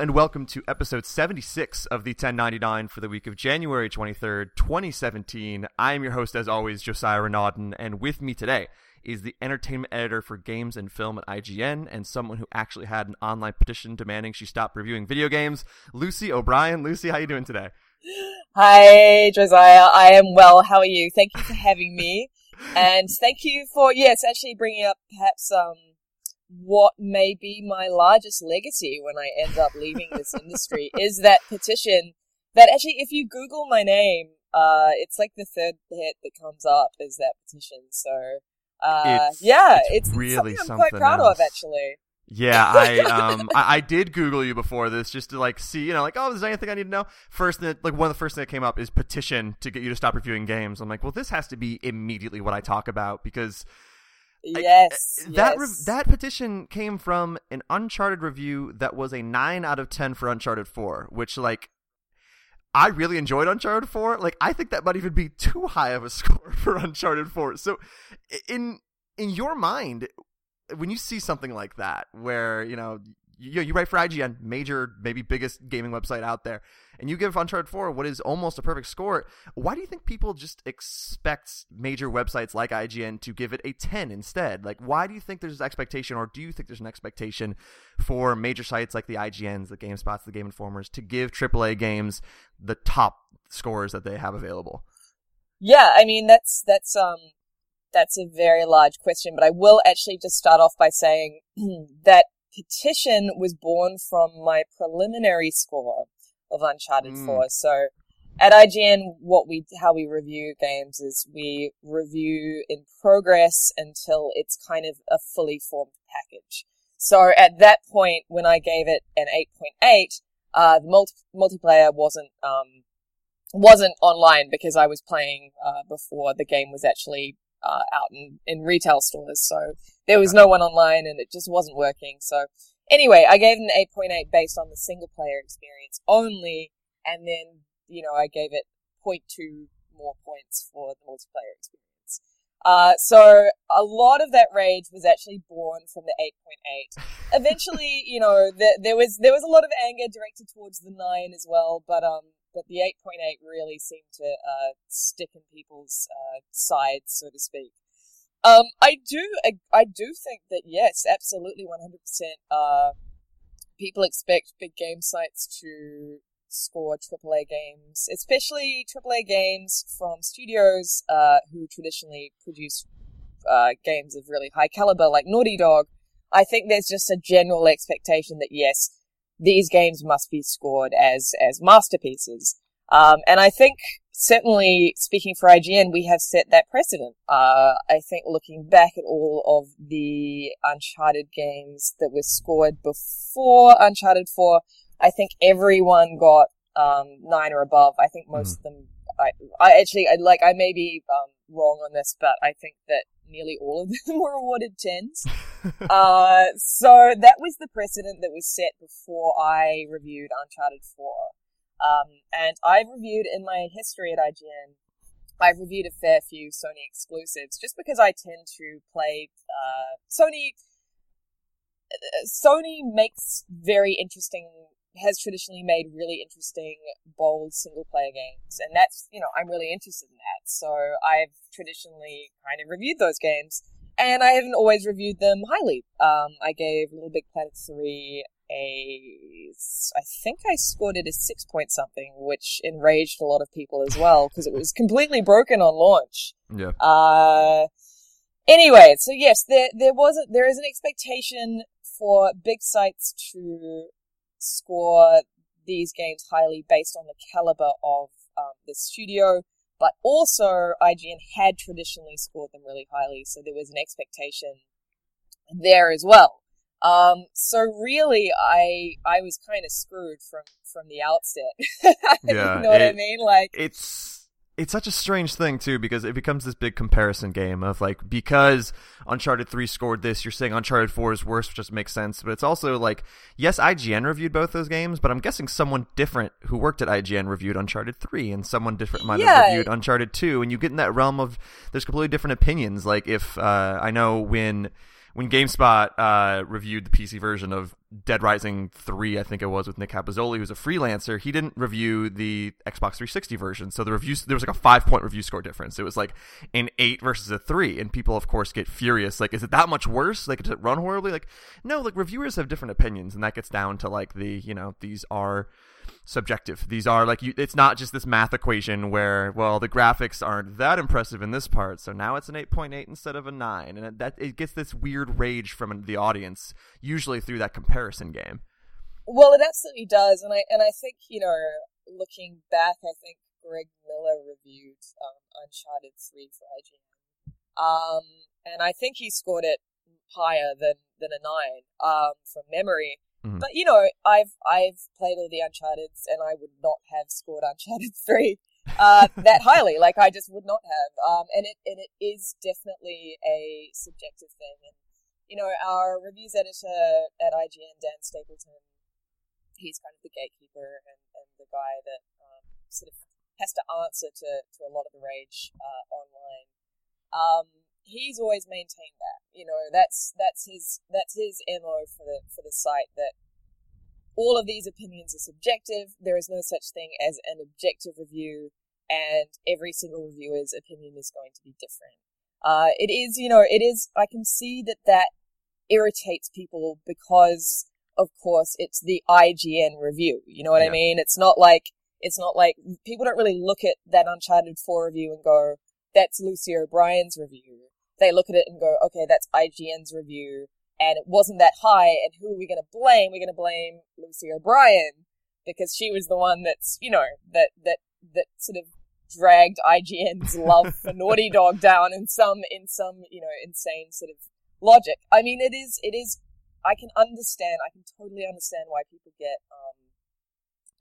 and welcome to episode 76 of the 1099 for the week of January 23rd, 2017. I am your host, as always, Josiah Renaudin, and with me today is the entertainment editor for games and film at IGN and someone who actually had an online petition demanding she stop reviewing video games, Lucy O'Brien. Lucy, how are you doing today? Hi, Josiah. I am well. How are you? Thank you for having me. and thank you for, yes, actually bringing up perhaps, um, what may be my largest legacy when I end up leaving this industry is that petition that actually, if you Google my name, uh, it's like the third hit that comes up is that petition. So, uh, It's- yeah, it's it's, really something I'm quite proud else. of actually. Yeah, I um I, I did Google you before this just to like see, you know, like, oh, is there anything I need to know? First that like one of the first things that came up is petition to get you to stop reviewing games. I'm like, well, this has to be immediately what I talk about because I- Yes, eh, that re- that petition came from an Uncharted review that was a nine out of ten for Uncharted Four, which like I really enjoyed Uncharted Four. Like I think that might even be too high of a score for Uncharted Four. So in in your mind, when you see something like that, where you know you, you write for IGN, major maybe biggest gaming website out there, and you give Uncharted Four what is almost a perfect score, why do you think people just expect major websites like IGN to give it a ten instead? Like, why do you think there's this expectation, or do you think there's an expectation for major sites like the IGNs, the GameSpots, the Game Informers to give AAA games the top scores that they have available? Yeah, I mean that's that's um that's a very large question, but I will actually just start off by saying that petition was born from my preliminary score of Uncharted Mm. 4. So at IGN what we how we review games is we review in progress until it's kind of a fully formed package. So at that point when I gave it an 8.8, uh the multi- multiplayer wasn't um wasn't online because I was playing uh, before the game was actually uh, out in, in retail stores. So there was no one online and it just wasn't working. So anyway, I gave it an 8.8 based on the single player experience only. And then, you know, I gave it 0.2 more points for the multiplayer experience. Uh, so a lot of that rage was actually born from the 8.8 eventually, you know, there, there was there was a lot of anger directed towards the nine as well, but um, but the eight point eight really seemed to uh stick in people's uh sides, so to speak. Um, I do I, I do think that yes, absolutely, one hundred percent. Uh, people expect big game sites to score AAA games, especially AAA games from studios uh who traditionally produce uh games of really high caliber, like Naughty Dog. I think there's just a general expectation that yes, these games must be scored as as masterpieces. Um, and I think certainly speaking for IGN, we have set that precedent. Uh, I think looking back at all of the Uncharted games that were scored before Uncharted 4, I think everyone got um, nine or above. I think most of them. I, I actually I, like. I may be um, wrong on this, but I think that nearly all of them were awarded tens. uh, so that was the precedent that was set before I reviewed Uncharted 4. Um, and I've reviewed in my history at IGN, I've reviewed a fair few Sony exclusives just because I tend to play, uh, Sony, uh, Sony makes very interesting, has traditionally made really interesting, bold single player games. And that's, you know, I'm really interested in that. So I've traditionally kind of reviewed those games and I haven't always reviewed them highly. Um, I gave LittleBigPlanet 3 a, I think I scored it a six point something, which enraged a lot of people as well, because it was completely broken on launch. Yeah. Uh, anyway, so yes, there, there was, a, there is an expectation for big sites to score these games highly based on the caliber of um, the studio, but also IGN had traditionally scored them really highly, so there was an expectation there as well. Um, so really, I I was kind of screwed from from the outset. Yeah, you know what I mean? Like, it's it's such a strange thing too because it becomes this big comparison game of like because Uncharted 3 scored this you're saying Uncharted 4 is worse which just makes sense. But it's also like yes IGN reviewed both those games but I'm guessing someone different who worked at IGN reviewed Uncharted 3 and someone different might have reviewed Uncharted 2 and you get in that realm of there's completely different opinions. Like if uh, I know when when GameSpot uh, reviewed the PC version of Dead Rising 3, I think it was with Nick Capozzoli, who's a freelancer, he didn't review the Xbox 360 version. So the reviews there was like a 5 point review score difference. It was like an 8 versus a 3 and people of course get furious like is it that much worse? Like does it run horribly? Like no, like reviewers have different opinions and that gets down to like the, you know, these are subjective. These are like you, it's not just this math equation where well the graphics aren't that impressive in this part, so now it's an 8.8 instead of a 9, and that it gets this weird rage from the audience usually through that comparison game. Well, it absolutely does, and I and I think you know looking back, I think Greg Miller reviewed um, Uncharted 3 for IGN, um, and I think he scored it higher than than a nine um, from memory. Mm-hmm. But you know, I've I've played all the Uncharted's, and I would not have scored Uncharted three uh, that highly. Like I just would not have. Um, and it and it is definitely a subjective thing. And you know, our reviews editor at IGN, Dan Stapleton, he's kind of the gatekeeper and, and the guy that um, sort of has to answer to, to a lot of the rage uh, online. Um, he's always maintained that. You know, that's that's his that's his mo for the for the site. That all of these opinions are subjective. There is no such thing as an objective review, and every single reviewer's opinion is going to be different. Uh, it is, you know, it is. I can see that that irritates people because, of course, it's the IGN review. You know what yeah. I mean? It's not like it's not like people don't really look at that Uncharted 4 review and go, that's Lucy O'Brien's review they look at it and go, okay, that's IGN's review, and it wasn't that high, and who are we going to blame? We're going to blame Lucy O'Brien because she was the one that's, you know, that that that sort of dragged IGN's love for Naughty Dog down in some in some you know insane sort of logic. I mean, it is it is. I can understand. I can totally understand why people get um,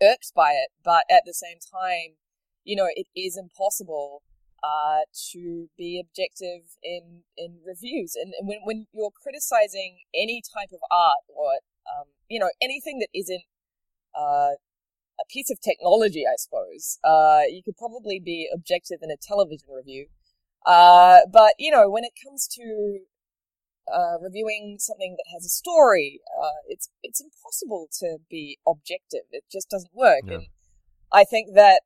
irked by it, but at the same time, you know, it is impossible uh, to be objective in in reviews. And, and, when when you're criticizing any type of art or um, you know anything that isn't uh, a piece of technology, I suppose uh, you could probably be objective in a television review. Uh, but you know when it comes to uh, reviewing something that has a story, uh, it's it's impossible to be objective. It just doesn't work. And I think that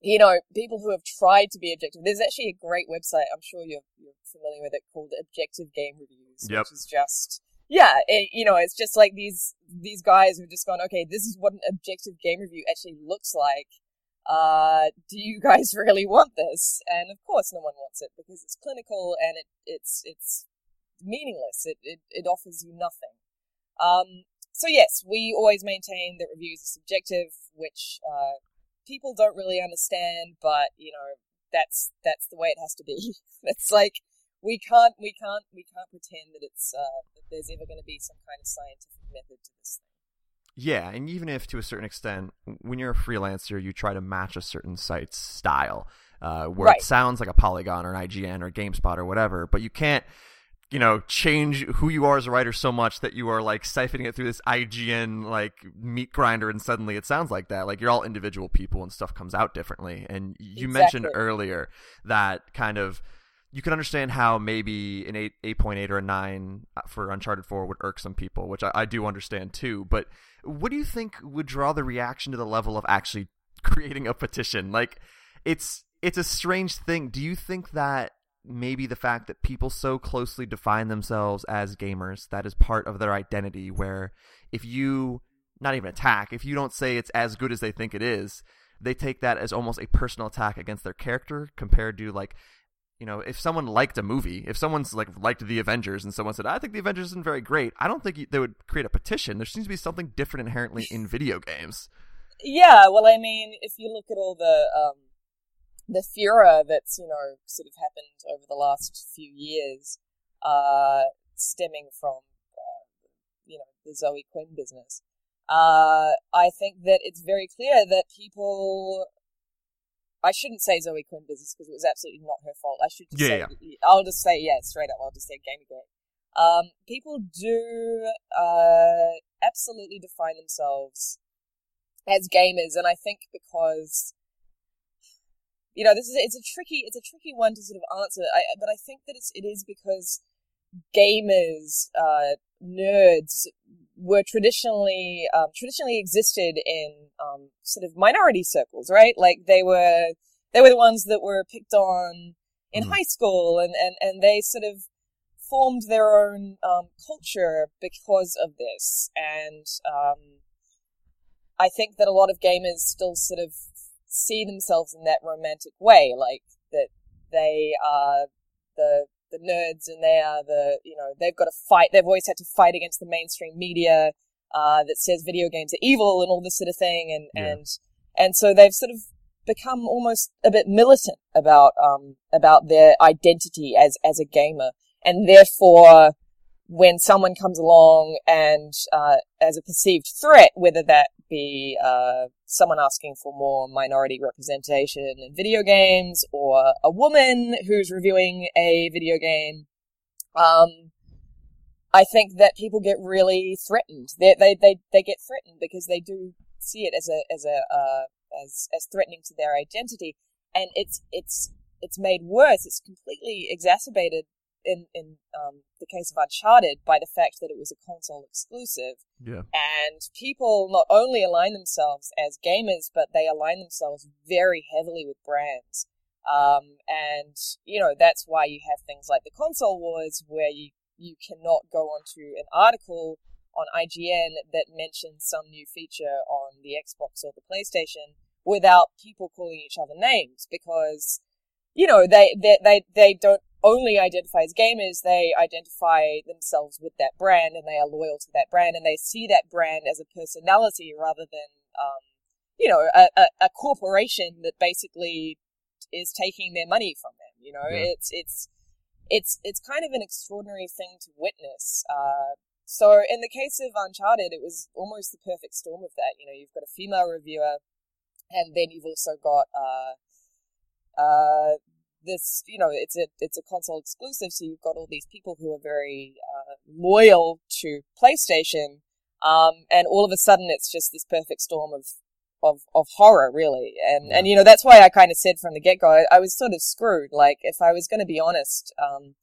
you know, people who have tried to be objective. There's actually a great website. I'm sure you're, you're familiar with it called Objective Game Reviews, yep. which is just yeah, it, you know, it's just like these these guys who've just gone, okay, this is what an objective game review actually looks like. Uh, do you guys really want this? And of course, no one wants it because it's clinical and it it's it's meaningless. It it, it offers you nothing. Um, so yes, we always maintain that reviews are subjective, which uh, people don't really understand, but you know, that's that's the way it has to be. it's like we can't we can't we can't pretend that it's uh, that there's ever going to be some kind of scientific method to this thing. Yeah, and even if to a certain extent, when you're a freelancer, you try to match a certain site's style, uh, where right. it sounds like a Polygon or an IGN or GameSpot or whatever, but you can't you know, change who you are as a writer so much that you are like siphoning it through this IGN like meat grinder, and suddenly it sounds like that. Like you're all individual people, and stuff comes out differently. And you exactly. mentioned earlier that kind of you can understand how maybe an eight eight point eight or a nine uh, for Uncharted Four would irk some people, which I, I do understand too. But what do you think would draw the reaction to the level of actually creating a petition? Like it's it's a strange thing. Do you think that maybe the fact that people so closely define themselves as gamers that is part of their identity where if you not even attack if you don't say it's as good as they think it is they take that as almost a personal attack against their character compared to like you know if someone liked a movie if someone's like liked the avengers and someone said i think the avengers isn't very great i don't think they would create a petition. There seems to be something different inherently in video games. Yeah well i mean if you look at all the um the furor that's you know sort of happened over the last few years, uh, stemming from uh, you know the Zoe Quinn business. Uh, I think that it's very clear that people. I shouldn't say Zoe Quinn business because it was absolutely not her fault. I should just yeah, say, yeah. I'll just say yeah, straight up. I'll just say Gamergate. Um, people do uh, absolutely define themselves as gamers, and I think because you know, this is it's a tricky it's a tricky one to sort of answer. I, but I think that it's it is because gamers, uh, nerds were traditionally um, traditionally existed in um, sort of minority circles, right? Like they were they were the ones that were picked on in mm. high school, and, and and they sort of formed their own um, culture because of this. And um, I think that a lot of gamers still sort of see themselves in that romantic way, like that they are the the nerds and they are the you know they've got to fight. They've always had to fight against the mainstream media uh, that says video games are evil and all this sort of thing, and yeah. and and so they've sort of become almost a bit militant about um about their identity as as a gamer, and therefore when someone comes along and uh, as a perceived threat, whether that be uh, someone asking for more minority representation in video games or a woman who's reviewing a video game. Um, I think that people get really threatened. They, they, they, they get threatened because they do see it as a, as a, uh, as, as threatening to their identity. And it's, it's, it's made worse. It's completely exacerbated in in um, the case of Uncharted by the fact that it was a console exclusive. Yeah. And people not only align themselves as gamers, but they align themselves very heavily with brands. Um, and you know that's why you have things like the console wars, where you you cannot go onto an article on IGN that mentions some new feature on the Xbox or the PlayStation without people calling each other names because you know they they they, they don't only identify as gamers, they identify themselves with that brand and they are loyal to that brand and they see that brand as a personality rather than, um, you know, a, a, a, corporation that basically is taking their money from them. You know, yeah. it's, it's, it's, it's kind of an extraordinary thing to witness. Uh, so in the case of Uncharted, it was almost the perfect storm of that. You know, you've got a female reviewer and then you've also got, uh, uh, this, you know, it's a it's a console exclusive, so you've got all these people who are very uh, loyal to PlayStation, um, and all of a sudden it's just this perfect storm of of of horror, really. And yeah. and you know that's why I kind of said from the get go, I, I, was sort of screwed. Like if I was going to be honest, um,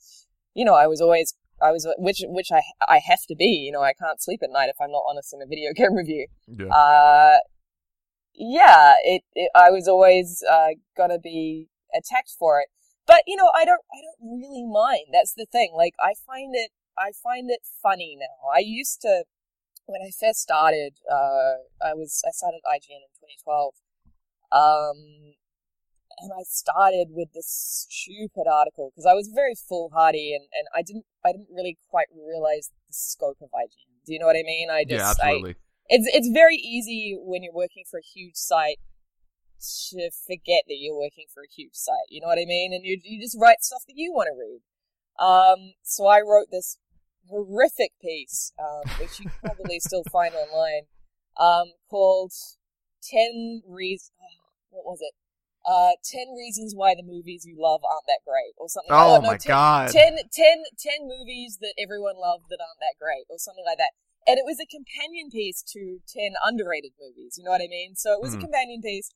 you know, I was always I was which which I I have to be. You know, I can't sleep at night if I'm not honest in a video game review. Yeah. Uh, yeah, it, it I was always uh, gonna be attacked for it. But you know, I don't I don't really mind. That's the thing. Like I find it I find it funny now. I used to when I first started, uh, I was I started IGN in 2012. Um, and I started with this stupid article because I was very foolhardy and, and I didn't I didn't really quite realize the scope of IGN. Do you know what I mean? I just yeah, absolutely. I, it's it's very easy when you're working for a huge site to forget that you're working for a huge site. You know what I mean? And you you just write stuff that you want to read. Um, so I wrote this horrific piece, um, which you probably still find online, um, called 10 Reasons, what was it? Uh, 10 Reasons Why the Movies You Love Aren't That Great, or something oh like that. Oh my 10, god. 10, 10, 10 movies that everyone loved that aren't that great, or something like that. And it was a companion piece to 10 underrated movies, you know what I mean? So it was mm. a hmm. companion piece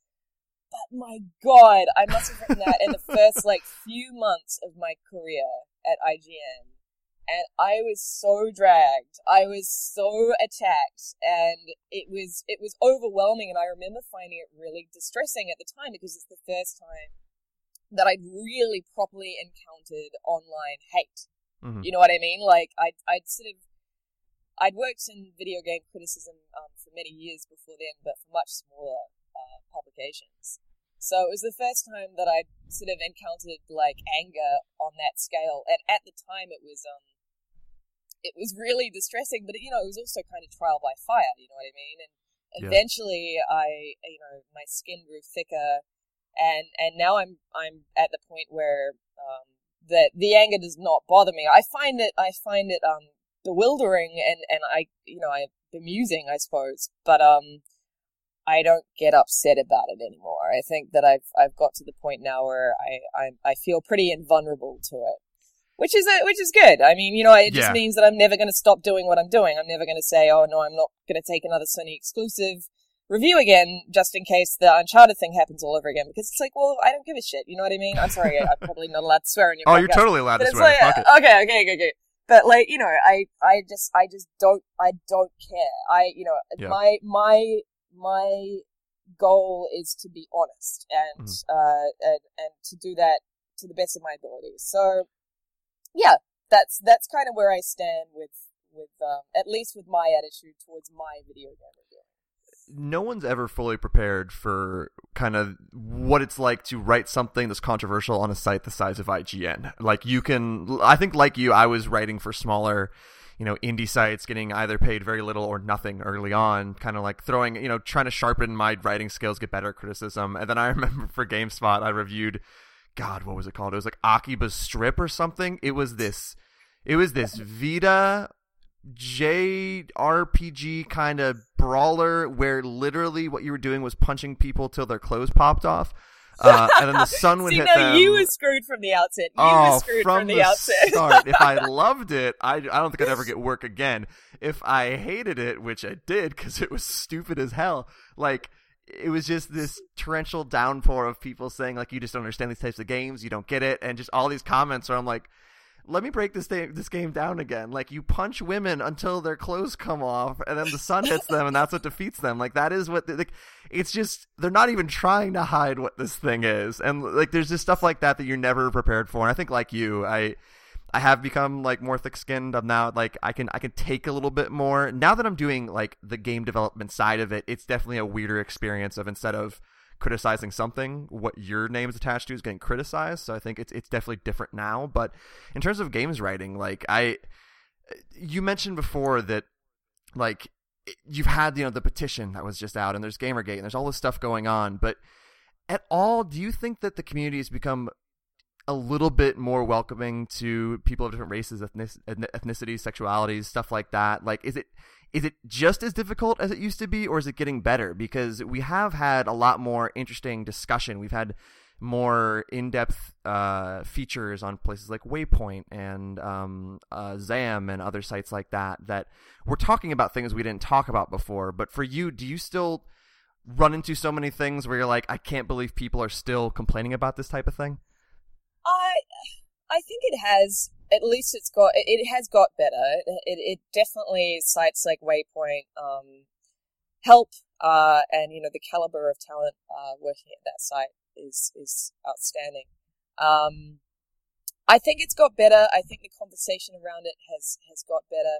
but my god, I must have written that in the first like few months of my career at IGN. And I was so dragged. I was so attacked and it was, it was overwhelming. And I remember finding it really distressing at the time because it's the first time that I'd really properly encountered online hate. Mm-hmm. You know what I mean? Like I'd, I'd sort of, I'd worked in video game criticism um, for many years before then, but for much smaller uh, publications. So it was the first time that I sort of encountered like anger on that scale, and at the time it was um, it was really distressing. But you know, it was also kind of trial by fire. You know what I mean? And eventually, yeah. I you know my skin grew thicker, and and now I'm I'm at the point where um, that the anger does not bother me. I find it I find it um bewildering and and I you know I bemusing I suppose, but um I don't get upset about it anymore. I think that I've I've got to the point now where I I, I feel pretty invulnerable to it, which is a, which is good. I mean, you know, it just yeah. means that I'm never going to stop doing what I'm doing. I'm never going to say, oh no, I'm not going to take another Sony exclusive review again just in case the Uncharted thing happens all over again. Because it's like, well, I don't give a shit. You know what I mean? I'm sorry, I'm probably not allowed to swear in your. oh, podcast, you're totally allowed to swear. Like, okay, okay, okay, okay. but like you know, I I just I just don't I don't care. I you know Yeah. my my my goal is to be honest and Mhm. uh and and to do that to the best of my abilities. So yeah, that's that's kind of where I stand with with um, at least with my attitude towards my video game review. no one's ever fully prepared for kind of what it's like to write something that's controversial on a site the size of IGN. Like you can, I think, like you, I was writing for smaller, you know, indie sites, getting either paid very little or nothing early on, kind of like throwing, you know, trying to sharpen my writing skills, get better at criticism. And then I remember for GameSpot, I reviewed, God, what was it called? It was like Akiba's Trip or something. It was this, it was this Vita JRPG kind of brawler where literally what you were doing was punching people till their clothes popped off. Uh, and then the sun would See, hit no, them. you were screwed from the outset. You oh, were screwed from from the, outset. start. if I loved it, I, I don't think I'd ever get work again. If I hated it, which I did because it was stupid as hell, like it was just this torrential downpour of people saying like you just don't understand these types of games, you don't get it, and just all these comments where I'm like, let me break this this game down again. Like you punch women until their clothes come off, and then the sun hits them, and that's what defeats them. Like that is what like it's just they're not even trying to hide what this thing is, and like there's just stuff like that that you're never prepared for. And I think like you, I. I have become like more thick-skinned. I'm now like I can I can take a little bit more now that I'm doing like the game development side of it. It's definitely a weirder experience of instead of criticizing something, what your name is attached to is getting criticized. So I think it's it's definitely different now. But in terms of games writing, like I, you mentioned before that like you've had you know the petition that was just out, and there's GamerGate, and there's all this stuff going on. But at all, do you think that the community has become a little bit more welcoming to people of different races, ethnic, ethnicities, sexualities, stuff like that? Like, is it is it just as difficult as it used to be, or is it getting better? Because we have had a lot more interesting discussion. We've had more in-depth uh, features on places like Waypoint and um, uh, Zam and other sites like that that we're talking about things we didn't talk about before. But for you, do you still run into so many things where you're like, I can't believe people are still complaining about this type of thing? I I think it has at least it's got it, it has got better. It it definitely sites like Waypoint um help uh and you know the caliber of talent uh working at that site is is outstanding. Um I think it's got better. I think the conversation around it has has got better,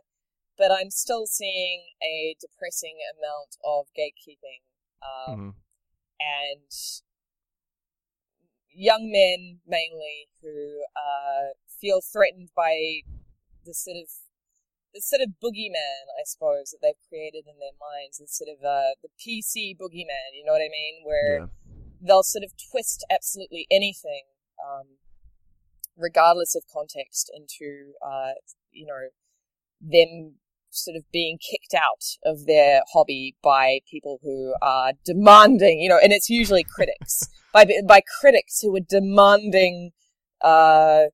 but I'm still seeing a depressing amount of gatekeeping um, Mhm. and young men mainly who uh, feel threatened by the sort of the sort of boogeyman, I suppose, that they've created in their minds. The sort of uh, the PC boogeyman. You know what I mean? Where Yeah. they'll sort of twist absolutely anything, um, regardless of context, into uh, you know them sort of being kicked out of their hobby by people who are demanding, you know, and it's usually critics by by critics who are demanding uh,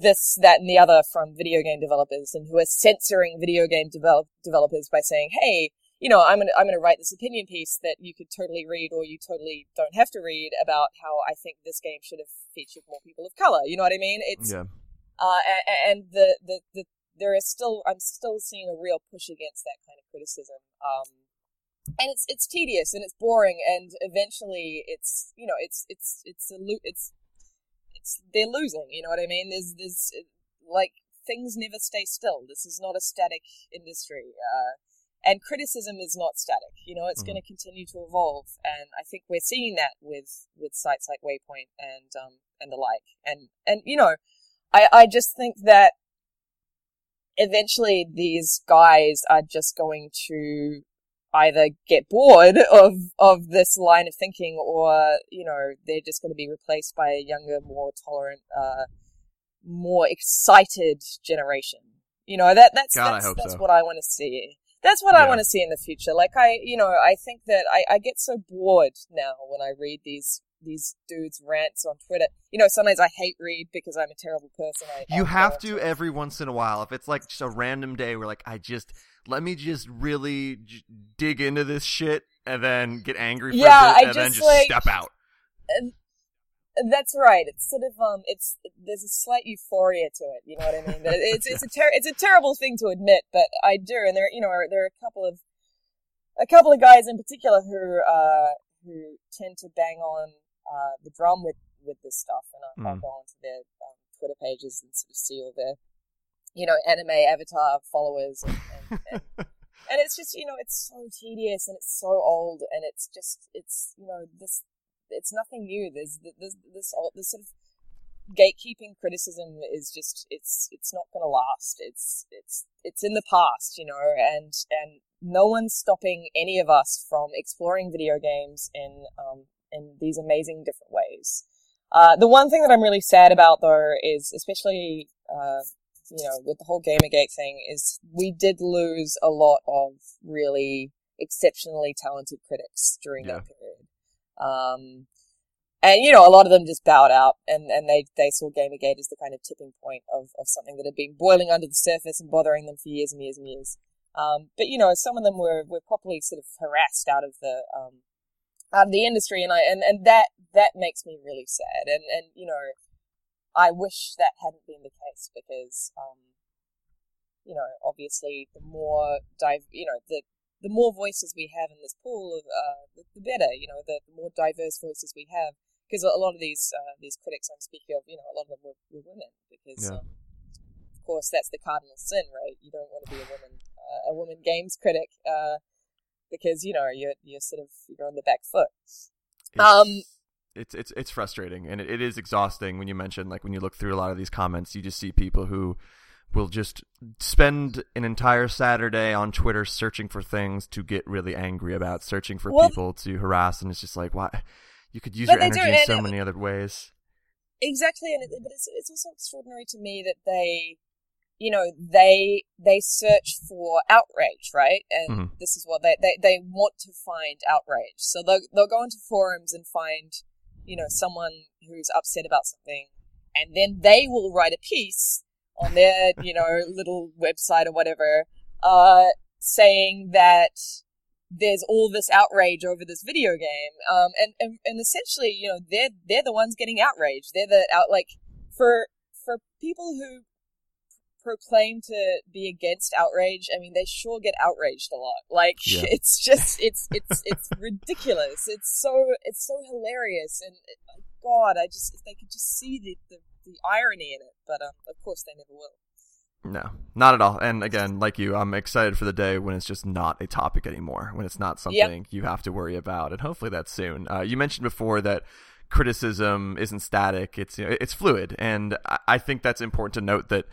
this, that, and the other from video game developers, and who are censoring video game develop- developers by saying, "Hey, you know, I'm gonna I'm gonna write this opinion piece that you could totally read, or you totally don't have to read about how I think this game should have featured more people of color." You know what I mean? It's Yeah. uh, and the, the, the, there is still, I'm still seeing a real push against that kind of criticism. Um, and it's, it's tedious and it's boring and eventually it's, you know, it's, it's, it's a, lo- it's, it's, they're losing, you know what I mean? There's, there's, like, things never stay still. This is not a static industry. Uh, and criticism is not static. You know, it's Mhm. going to continue to evolve, and I think we're seeing that with with sites like Waypoint and um and the like. And and you know, I I just think that eventually these guys are just going to either get bored of of this line of thinking, or you know, they're just going to be replaced by a younger, more tolerant, uh, more excited generation. You know, that that's God, that's, that's so. what I want to see. That's what I want to see in the future. Like I, you know, I think that I, I get so bored now when I read these these dudes rants on Twitter. You know, sometimes I hate read because I'm a terrible person. I, You have to every once in a while. If it's like just a random day where like I just let me just really j- dig into this shit and then get angry for Yeah, a bit I and then just, just like- step out. That's right. It's sort of um, it's there's a slight euphoria to it. You know what I mean? It's it's a ter- it's a terrible thing to admit, but I do. And there, you know, there are a couple of a couple of guys in particular who uh who tend to bang on uh the drum with with this stuff, and I'll, mm. Go onto their um, Twitter pages and sort of see all their you know anime avatar followers and, and, and and it's just you know it's so tedious and it's so old and it's just it's you know this it's nothing new. There's this this all this sort of gatekeeping criticism is just it's it's not going to last. It's it's it's in the past, you know, and and no one's stopping any of us from exploring video games in um in these amazing different ways. Uh, the one thing that I'm really sad about though is especially uh, you know with the whole Gamergate thing is we did lose a lot of really exceptionally talented critics during yeah. that period. Um, and you know, a lot of them just bowed out, and, and they they saw Gamergate as the kind of tipping point of, of something that had been boiling under the surface and bothering them for years and years and years. Um, but you know, some of them were were properly sort of harassed out of the um, out of the industry, and I and, and that that makes me really sad. And and you know, I wish that hadn't been the case because um, you know, obviously, the more dive, you know, the the more voices we have in this pool, uh, the, the, better. You know, the, the, more diverse voices we have, because a lot of these uh, these critics I'm speaking of, you know, a lot of them were, were women, because yeah. um, of course that's the cardinal sin, right? You don't want to be a woman, uh, a woman games critic, uh, because you know you're you're sort of you're on the back foot. Um, it's it's it's frustrating, and it, it is exhausting when you mention like when you look through a lot of these comments, you just see people who will just spend an entire Saturday on Twitter searching for things to get really angry about, searching for well, people to harass, and it's just like, why? You could use your energy in so many other ways. Exactly, and it, but it's it's also extraordinary to me that they, you know, they they search for outrage, right? And mm-hmm. this is what they, they they want to find outrage. So they'll they'll go into forums and find, you know, someone who's upset about something, and then they will write a piece on their, you know, little website or whatever, uh, saying that there's all this outrage over this video game. Um, and, and, and essentially, you know, they're, they're the ones getting outraged. They're the out, like, for, for people who proclaim to be against outrage, I mean, they sure get outraged a lot. Like, yeah. it's just, it's, it's, it's ridiculous. It's so, it's so hilarious. And, God, I just, if they could just see the, the the irony in it, but um, of course they never will. No, not at all. And again, like you, I'm excited for the day when it's just not a topic anymore, when it's not something yep. you have to worry about, and hopefully that's soon. Uh, you mentioned before that criticism isn't static; it's you know, it's fluid, and I think that's important to note that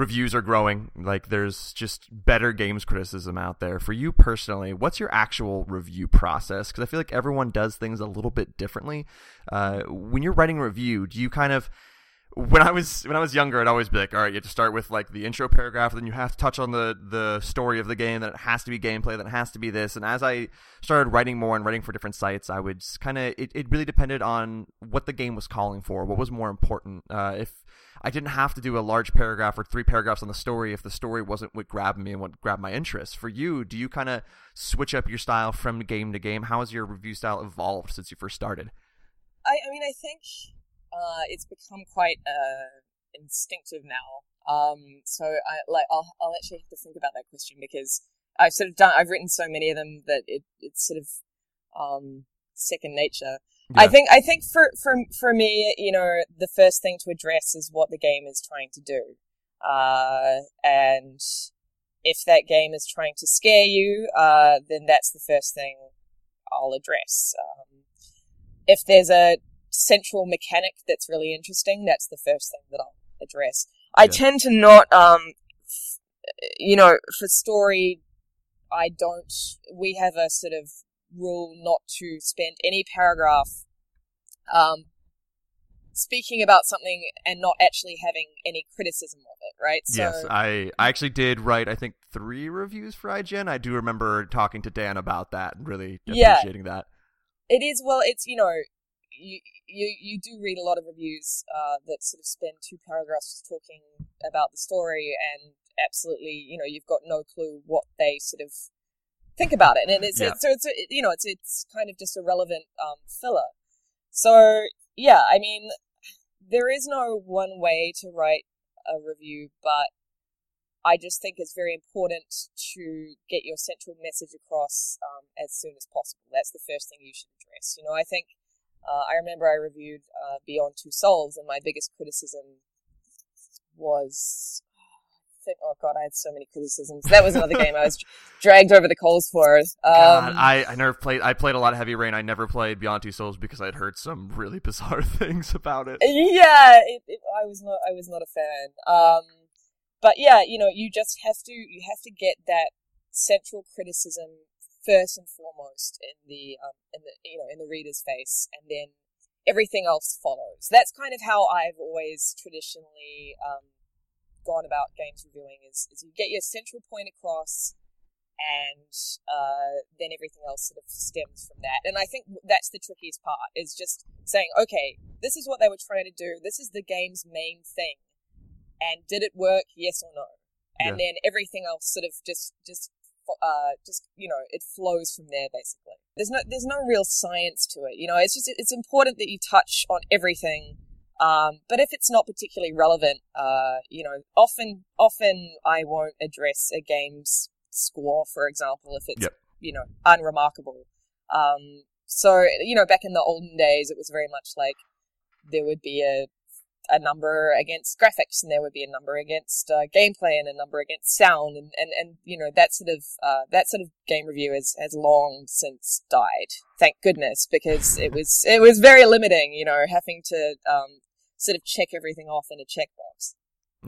reviews are growing. Like there's just better games criticism out there. For you personally, what's your actual review process? Because I feel like everyone does things a little bit differently. Uh, when you're writing a review, do you kind of when I was when I was younger, I'd always be like, all right, you have to start with like the intro paragraph, then you have to touch on the the story of the game, then it has to be gameplay, then it has to be this. And as I started writing more and writing for different sites, I would kind of it, it really depended on what the game was calling for, what was more important. Uh, if I didn't have to do a large paragraph or three paragraphs on the story if the story wasn't what grabbed me and what grabbed my interest. For you, do you kind of switch up your style from game to game? How has your review style evolved since you first started? I, I mean, I think uh, it's become quite uh, instinctive now. Um, so I like I'll I'll actually have to think about that question because I've sort of done I've written so many of them that it it's sort of um, second nature. Yeah. I think I think for for for me, you know, the first thing to address is what the game is trying to do, uh, and if that game is trying to scare you, uh, then that's the first thing I'll address. Um, if there's a central mechanic that's really interesting, that's the first thing that I'll address. I yeah. tend to not, um, you know, for story, I don't, we have a sort of rule not to spend any paragraph, um, speaking about something and not actually having any criticism of it, right? So, yes, I, I actually did write, I think, three reviews for IGN. I do remember talking to Dan about that and really appreciating yeah, that. It is, well, it's, you know, you you you do read a lot of reviews uh, that sort of spend two paragraphs just talking about the story, and absolutely, you know, you've got no clue what they sort of think about it, and it's, yeah. it's so it's you know it's it's kind of just a relevant um, filler. So yeah, I mean, there is no one way to write a review, but I just think it's very important to get your central message across um, as soon as possible. That's the first thing you should address. You know, I think uh, I remember I reviewed uh, Beyond Two Souls, and my biggest criticism was. oh god, I had so many criticisms. That was another game I was dragged over the coals for. Um, God, I, I never played. I played a lot of Heavy Rain. I never played Beyond Two Souls because I'd heard some really bizarre things about it. Yeah, it, it, I was not. I was not a fan. Um, but yeah, you know, you just have to you have to get that central criticism first and foremost in the um, in the you know in the reader's face, and then everything else follows. That's kind of how I've always traditionally um, gone about games reviewing. Is is you get your central point across, and uh, then everything else sort of stems from that. And I think that's the trickiest part is just saying, okay, this is what they were trying to do. This is the game's main thing and did it work? Yes or no? And yeah. then everything else sort of just just uh, just you know it flows from there basically. There's no there's no real science to it. You know, it's just it's important that you touch on everything. Um, but if it's not particularly relevant, uh, you know, often often I won't address a game's score, for example, if it's yep. you know unremarkable. Um, so you know, back in the olden days, it was very much like there would be a a number against graphics and there would be a number against uh, gameplay and a number against sound and, and, and you know that sort of uh, that sort of game review has, has long since died thank goodness because it was it was very limiting you know having to um, sort of check everything off in a checkbox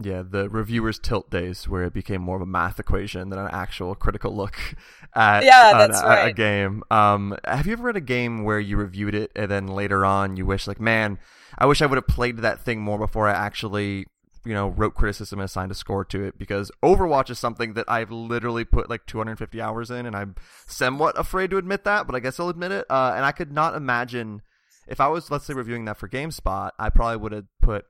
yeah, the reviewers tilt days where it became more of a math equation than an actual critical look at, yeah, that's an, right. a game. Um, have you ever read a game where you reviewed it and then later on you wish, like, man, I wish I would have played that thing more before I actually, you know, wrote criticism and assigned a score to it? Because Overwatch is something that I've literally put like 250 hours in, and I'm somewhat afraid to admit that, but I guess I'll admit it. Uh, and I could not imagine if I was, let's say, reviewing that for GameSpot, I probably would have put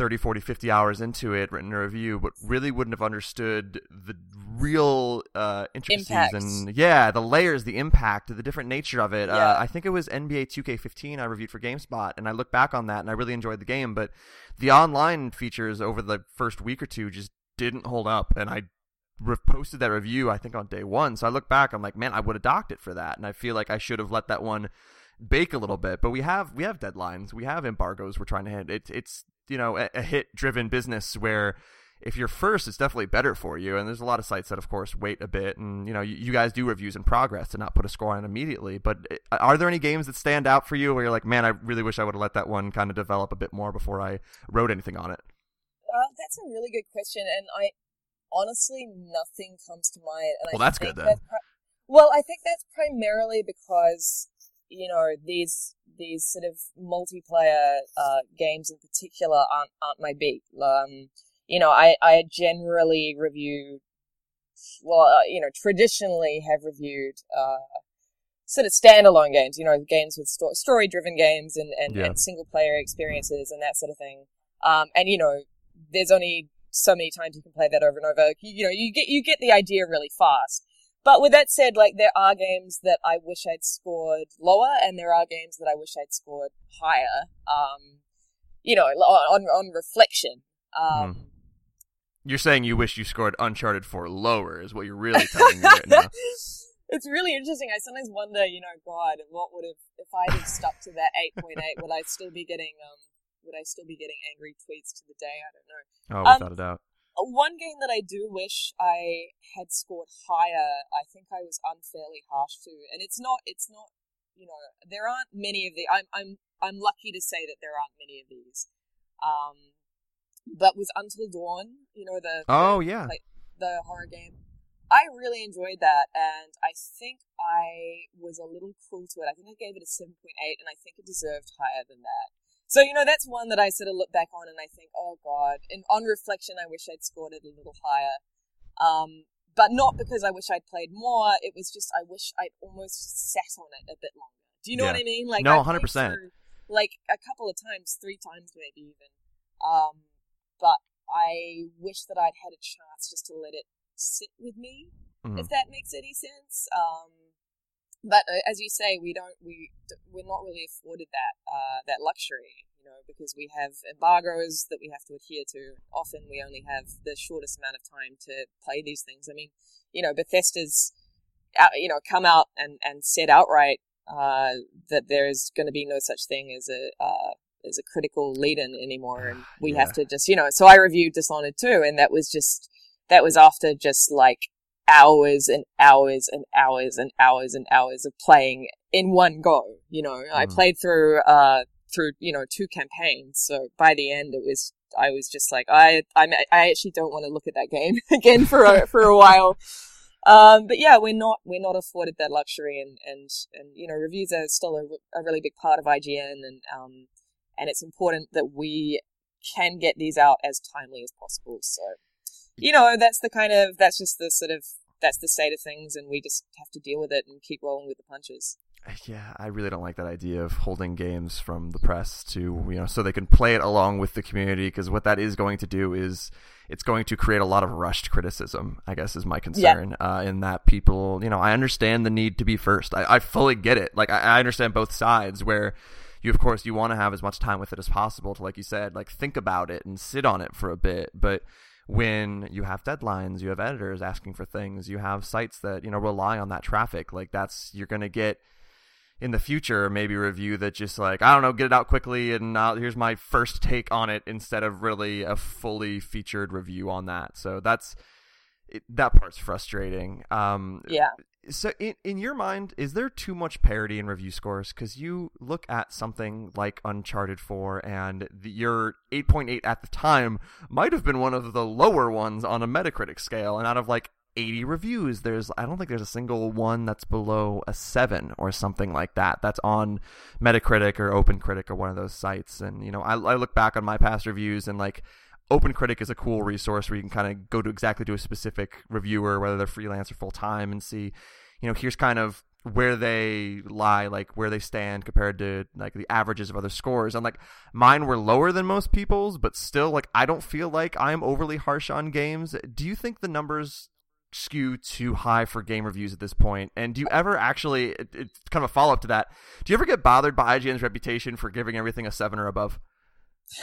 30, 40, 50 hours into it, written a review, but really wouldn't have understood the real uh, intricacies impact. and yeah, the layers, the impact, the different nature of it. Yeah. Uh, I think it was NBA 2K15 I reviewed for GameSpot, and I look back on that and I really enjoyed the game, but the online features over the first week or two just didn't hold up, and I posted that review I think on day one. So I look back, I'm like, man, I would have docked it for that, and I feel like I should have let that one bake a little bit. But we have we have deadlines, we have embargoes we're trying to hit. It, it's you know a, a hit driven business where if you're first, it's definitely better for you. And there's a lot of sites that, of course, wait a bit. And you know, you, you, guys do reviews in progress to not put a score on immediately. But uh, are there any games that stand out for you where you're like, man, I really wish I would have let that one kind of develop a bit more before I wrote anything on it? Uh, that's a really good question, and I honestly nothing comes to mind. And well, I that's good then. That's pri- well, I think that's primarily because you know these these sort of multiplayer uh, games in particular aren't aren't my beat. Um, you know, I I generally review, well, uh, you know, traditionally have reviewed uh, sort of standalone games. You know, games with sto- story driven games and and, Yeah. and single player experiences and that sort of thing. Um, and you know, there's only so many times you can play that over and over. You, you know, you get you get the idea really fast. But with that said, like there are games that I wish I'd scored lower, and there are games that I wish I'd scored higher. Um, you know, on on reflection. Um, You're saying you wish you scored Uncharted 4 lower, is what you're really telling me right now. it's really interesting. I sometimes wonder, you know, God, what would have if I'd have stuck to that eight point eight? Would I still be getting um? Would I still be getting angry tweets to the day? I don't know. Oh, Um, without a doubt. One game that I do wish I had scored higher, I think I was unfairly harsh to, and it's not. It's not. You know, there aren't many of the. I'm. I'm. I'm lucky to say that there aren't many of these. Um, but with Until Dawn, you know the. Oh, the- yeah. like, the horror game. I really enjoyed that, and I think I was a little cruel to it. I think I gave it a seven point eight, and I think it deserved higher than that. So you know, that's one that I sort of look back on and I think, oh god. And on reflection, I wish I'd scored it a little higher. Um, but not because I wish I'd played more. It was just I wish I'd almost sat on it a bit longer. Do you know Yeah. what I mean? Like No, 100%. through, Like a couple of times, three times maybe even. Um, but I wish that I'd had a chance just to let it sit with me, Mhm. if that makes any sense. Um, but uh, as you say, we don't we we're not really afforded that uh, that luxury, you know, because we have embargoes that we have to adhere to. Often, we only have the shortest amount of time to play these things. I mean, you know, Bethesda's, out, you know, come out and and said outright uh, that there's going to be no such thing as a uh, as a critical lead-in anymore, and we yeah. have to just, you know. So I reviewed Dishonored 2, and that was just that was after just like hours and hours and hours and hours and hours of playing in one go. You know, mm. I played through, uh, through, you know, two campaigns. So by the end, it was, I was just like, I, I, I actually don't want to look at that game again for a, for a while. Um, but yeah, we're not, we're not afforded that luxury and, and, and, you know, reviews are still a, a really big part of IGN and, um, and it's important that we can get these out as timely as possible. So, you know, that's the kind of, that's just the sort of, that's the state of things and we just have to deal with it and keep rolling with the punches. Yeah, I really don't like that idea of holding games from the press to, you know, so they can play it along with the community because what that is going to do is it's going to create a lot of rushed criticism, I guess is my concern. Yeah. Uh, in that people, you know, I understand the need to be first. I, I fully get it. Like, I, I understand both sides where you, of course, you want to have as much time with it as possible to, like you said, like think about it and sit on it for a bit. But when you have deadlines, you have editors asking for things, you have sites that, you know, rely on that traffic. Like that's you're going to get in the future maybe review that just like I don't know, get it out quickly and uh, here's my first take on it instead of really a fully featured review on that. So that's it, that part's frustrating. Um, yeah so in, in your mind is there too much parity in review scores? Because you look at something like uncharted 4 and the, your 8.8 at the time might have been one of the lower ones on a metacritic scale. And out of like 80 reviews there's i don't think there's a single one that's below a 7 or something like that that's on metacritic or opencritic or one of those sites. And you know i, I look back on my past reviews and like OpenCritic is a cool resource where you can kind of go to exactly to a specific reviewer, whether they're freelance or full time, and see, you know, here's kind of where they lie, like where they stand compared to like the averages of other scores. And like mine were lower than most people's, but still, like I don't feel like I'm overly harsh on games. Do you think the numbers skew too high for game reviews at this point? And do you ever actually, it, it's kind of a follow up to that, do you ever get bothered by IGN's reputation for giving everything a seven or above?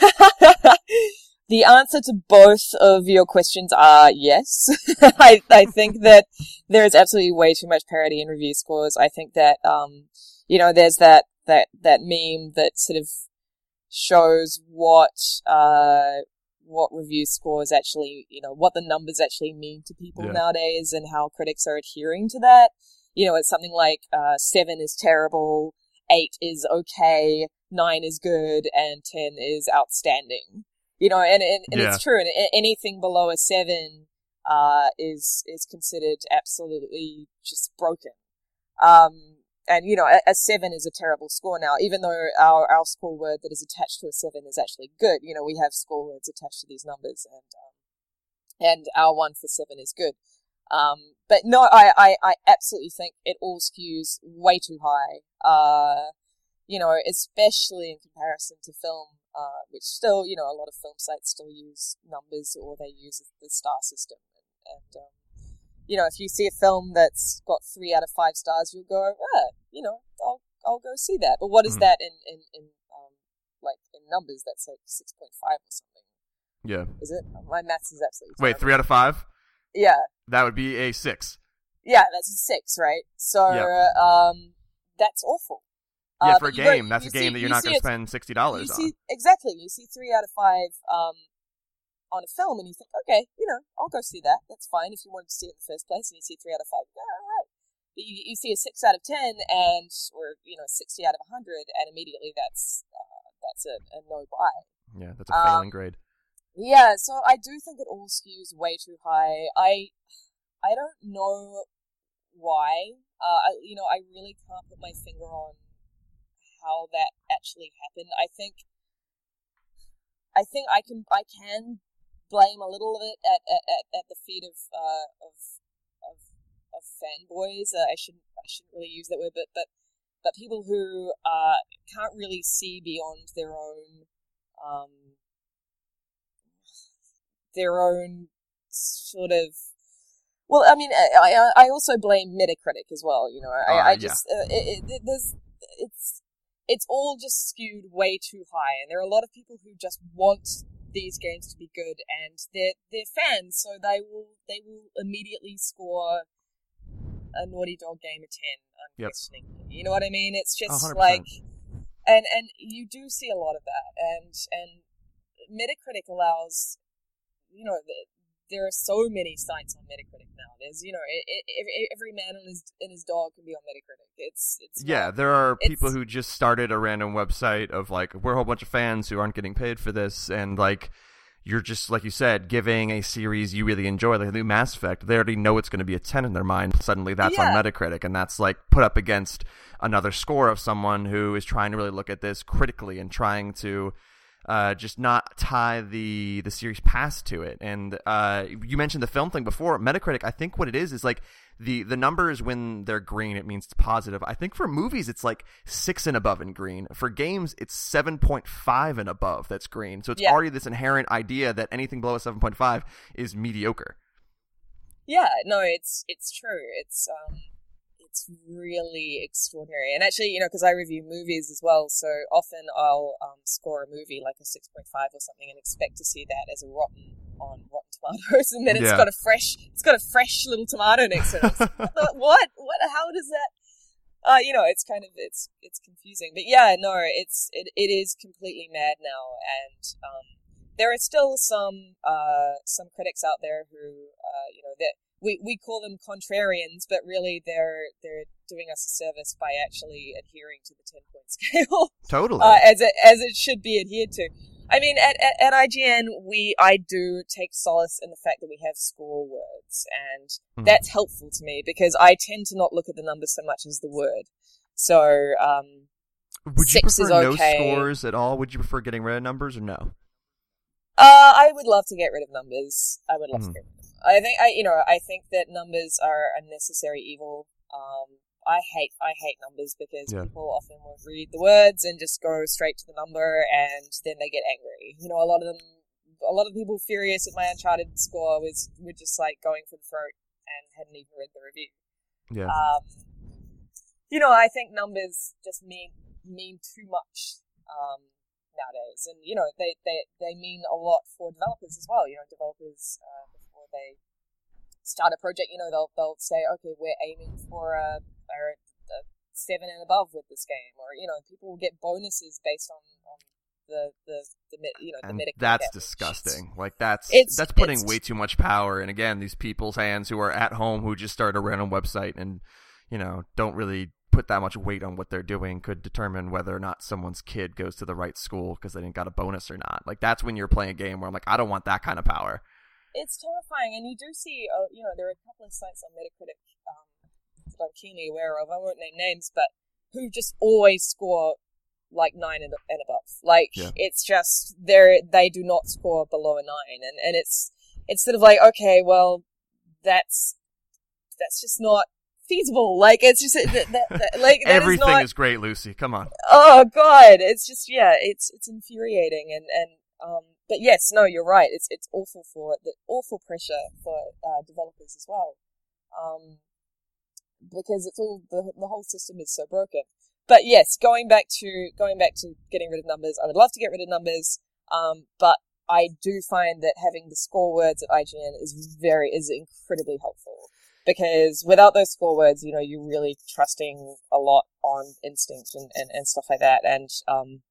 The answer to both of your questions are yes. I, I think that there is absolutely way too much parity in review scores. I think that, um, you know, there's that, that, that meme that sort of shows what, uh, what review scores actually, you know, what the numbers actually mean to people yeah. nowadays and how critics are adhering to that. You know, it's something like, uh, seven is terrible, eight is okay, nine is good, and ten is outstanding you know, and, and, and yeah. it's true. And anything below a seven, uh, is, is considered absolutely just broken. Um, and you know, a, a, seven is a terrible score now, even though our, our score word that is attached to a seven is actually good. You know, we have score words attached to these numbers and, um, and our one for seven is good. Um, but no, I, I, I absolutely think it all skews way too high. Uh, you know, especially in comparison to film uh, which still, you know, a lot of film sites still use numbers or they use the star system. And, and um, you know, if you see a film that's got three out of five stars, you'll go, ah, you know, I'll I'll go see that. But what is mm. that in in in um, like in numbers? That's like six point five or something. Yeah. Is it? My maths is absolutely. Terrible. Wait, three out of five. Yeah. That would be a six. Yeah, that's a six, right? So, yep. um, that's awful. Yeah, uh, for a game, that's a game see, that you're not going to spend sixty dollars on. Exactly, you see three out of five um, on a film, and you think, okay, you know, I'll go see that. That's fine if you wanted to see it in the first place, and you see three out of five. Yeah, all right. But you, you see a six out of ten, and or you know, sixty out of hundred, and immediately that's uh, that's a, a, no buy. Yeah, that's a failing um, grade. Yeah, so I do think it all skews way too high. I I don't know why. Uh, I, you know, I really can't put my finger on how that actually happened. I think I think I can I can blame a little of it at at, at, the feet of uh, of of, of fanboys. Uh, I shouldn't I shouldn't really use that word, but but but people who uh, can't really see beyond their own um, their own sort of Well, I mean, I I also blame Metacritic as well. You know, I, Uh, I yeah. just uh, it, it, there's it's it's all just skewed way too high, and there are a lot of people who just want these games to be good, and they're they're fans, so they will they will immediately score a Naughty Dog game a ten Yep. You know what I mean? It's just hundred like, and and you do see a lot of that, and and Metacritic allows, you know, the, there are so many sites on Metacritic now. There's, you know, it, it, every, man and his and his dog can be on Metacritic. It's it's Yeah, not- there are people who just started a random website of like we're a whole bunch of fans who aren't getting paid for this, and like you're just like you said, giving a series you really enjoy, like the new Mass Effect. They already know it's going to be a ten in their mind. Suddenly, that's on Metacritic, and that's like put up against another score of someone who is trying to really look at this critically and trying to. Uh, just not tie the the series past to it, and uh, you mentioned the film thing before. Metacritic, I think what it is is like the the numbers when they're green it means it's positive i think for movies it's like six and above in green for games it's 7.5 and above that's green so it's Yeah. already this inherent idea that anything below a 7.5 is mediocre yeah, no, it's it's true. It's um, it's really extraordinary. And actually, you know, because I review movies as well, so often I'll um, score a movie like a six point five or something, and expect to see that as a rotten on Rotten Tomatoes, and then it's Yeah. got a fresh, it's got a fresh little tomato next to it. What? What? What? How does that? Uh, you know, it's kind of it's it's confusing, but yeah, no, it's it, it is completely mad now, and um, there are still some uh some critics out there who uh you know that we we call them contrarians, but really they're they're doing us a service by actually adhering to the ten point scale totally uh, as it as it should be adhered to. I mean, at, at, at IGN, we I do take solace in the fact that we have score words, and Mhm. that's helpful to me because I tend to not look at the numbers so much as the word. So, um, would you prefer no okay. scores at all would you prefer getting rid of numbers or no Uh, I would love to get rid of numbers. I would love Mhm. to get rid of. I think I, you know, I think that numbers are a necessary evil. Um, I hate, I hate numbers because Yeah. people often won't read the words and just go straight to the number, and then they get angry. You know, a lot of them, a lot of people furious at my Uncharted score was were just like going for the throat and hadn't even read the review. yeah Um, you know, I think numbers just mean mean too much um, nowadays, and you know, they, they they mean a lot for developers as well. You know, developers uh, before they start a project, you know, they'll they'll say, okay, we're aiming for a, a, a seven and above with this game, or you know, people will get bonuses based on, on the the the you know the and that's disgusting. Like that's It's- that's putting way too much power in again these people's hands who are at home who just start a random website and you know don't really put that much weight on what they're doing could determine whether or not someone's kid goes to the right school because they didn't got a bonus or not. Like that's when you're playing a game where i'm like i don't want that kind of power it's terrifying, and you do see, uh, you know, there are a couple of sites on Metacritic um, that I'm keenly aware of. I won't name names, but who just always score like nine and, and above. Like Yeah. it's just they they do not score below a nine, and and it's it's sort of like okay, well, that's that's just not feasible. Like it's just that, that, that- like that is everything not, is great lucy come on oh god it's just yeah it's it's infuriating and and um but yes no you're right. It's it's awful for the awful pressure for uh, developers as well. Um because it's all the the whole system is so broken. But yes going back to going back to getting rid of numbers i would love to get rid of numbers um but i do find that having the score words at ign is very is incredibly helpful. Because without those score words, you know, you're really trusting a lot on instinct and, and, and stuff like that. And, um,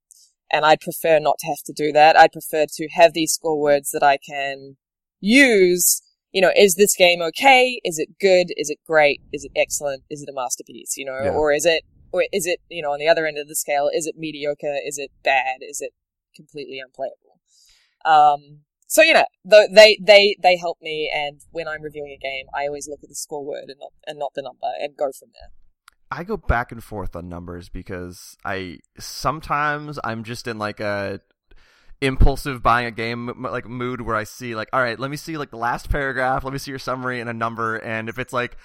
and I'd prefer not to have to do that. I'd prefer to have these score words that I can use. You know, is this game okay? Is it good? Is it great? Is it excellent? Is it a masterpiece? You know, Yeah. or is it, or is it, you know, on the other end of the scale, is it mediocre? Is it bad? Is it completely unplayable? Um, so you know, th- they they they help me, and when I'm reviewing a game, I always look at the score word and not and not the number, and go from there. I go back and forth on numbers because I sometimes I'm just in like a impulsive buying a game like mood where I see like all right let me see like the last paragraph let me see your summary and a number and if it's like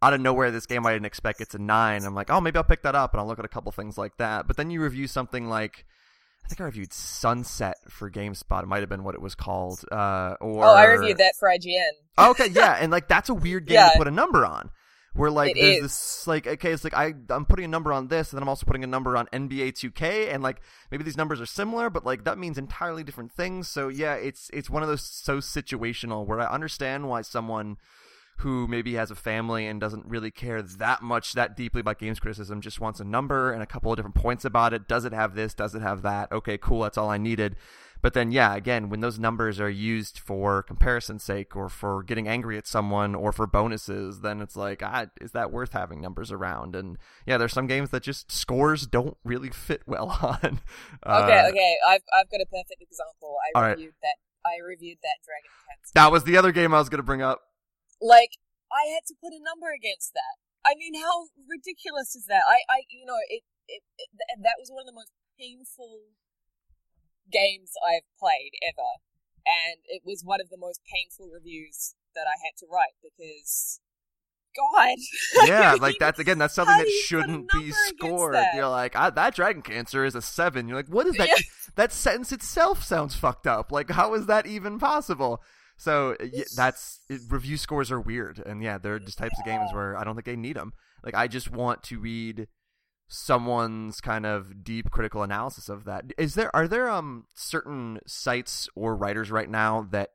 out of nowhere this game I didn't expect it's a nine I'm like oh maybe I'll pick that up and I'll look at a couple things like that but then you review something like I think I reviewed Sunset for GameSpot. It might have been what it was called. Uh, or Oh, I reviewed that for IGN. okay, yeah, and like that's a weird game Yeah. to put a number on. Where like It there's is. this like okay, it's like I I'm putting a number on this, and then I'm also putting a number on NBA 2K, and like maybe these numbers are similar, but like that means entirely different things. So yeah, it's it's one of those so situational where I understand why someone who maybe has a family and doesn't really care that much that deeply about games criticism just wants a number and a couple of different points about it. Does it have this? Does it have that? Okay, cool. That's all I needed. But then, yeah, again, when those numbers are used for comparison's sake or for getting angry at someone or for bonuses, then it's like, ah, is that worth having numbers around? And yeah, there's some games that just scores don't really fit well on. Okay, Uh, okay. I've I've got a perfect example. I all right. reviewed that. I reviewed that Dragon. That was the other game I was going to bring up. Like I had to put a number against that. I mean, how ridiculous is that? I, I, you know, it, it, it th- that was one of the most painful games I've played ever, and it was one of the most painful reviews that I had to write because, God, yeah, I like that's again, that's something that do you put a shouldn't be scored. You're like, that dragon cancer is a seven. You're like, what is that? That sentence itself sounds fucked up. Like, how is that even possible? So y- that's it, review scores are weird, and yeah, they're just types of games where I don't think they need them. Like, I just want to read someone's kind of deep critical analysis of that. Is there are there um certain sites or writers right now that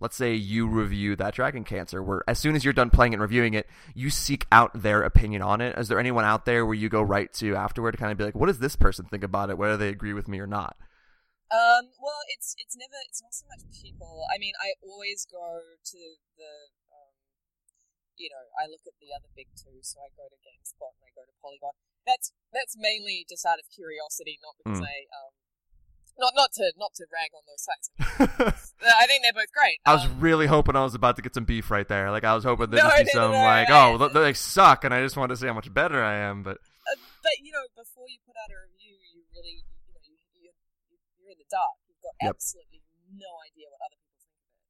let's say you review that dragon cancer where as soon as you're done playing it and reviewing it you seek out their opinion on it is there anyone out there where you go right to afterward to kind of be like what does this person think about it whether they agree with me or not Um, well, it's it's never it's not so much people. I mean, I always go to the um, you know, I look at the other big two, so I go to GameSpot and I go to Polygon. That's that's mainly just out of curiosity, not because Mm. I um, not not to not to rag on those sites. I think they're both great. I was Um, really hoping I was about to get some beef right there. Like I was hoping there'd No, be no, some no, like, oh, th- they suck, and I just wanted to see how much better I am. But uh, but you know, before you put out a review, you really you know you, you you're in the dark. You've got Yep. absolutely no idea what other people think of it.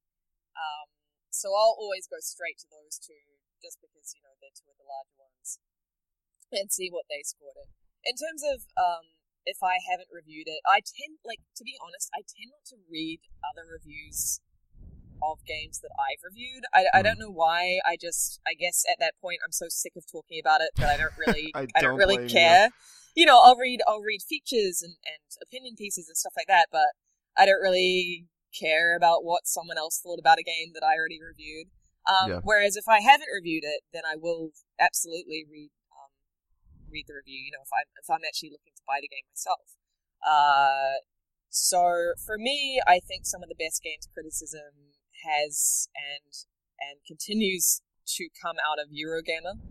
Um, so I'll always go straight to those two, just because you know they're two of the larger ones, and see what they scored it. In terms of um, if I haven't reviewed it, I tend like to be honest, I tend not to read other reviews of games that I've reviewed. I, I Hmm. don't know why. I just, I guess at that point, I'm so sick of talking about it that I don't really, I I, don't don't really blame you. You. know, I'll read, I'll read features and, and opinion pieces and stuff like that, but I don't really care about what someone else thought about a game that I already reviewed. Um, Yeah. Whereas if I haven't reviewed it, then I will absolutely read um, read the review. You know, if I'm if I'm actually looking to buy the game myself. Uh, so for me, I think some of the best games criticism has and and continues to come out of Eurogamer.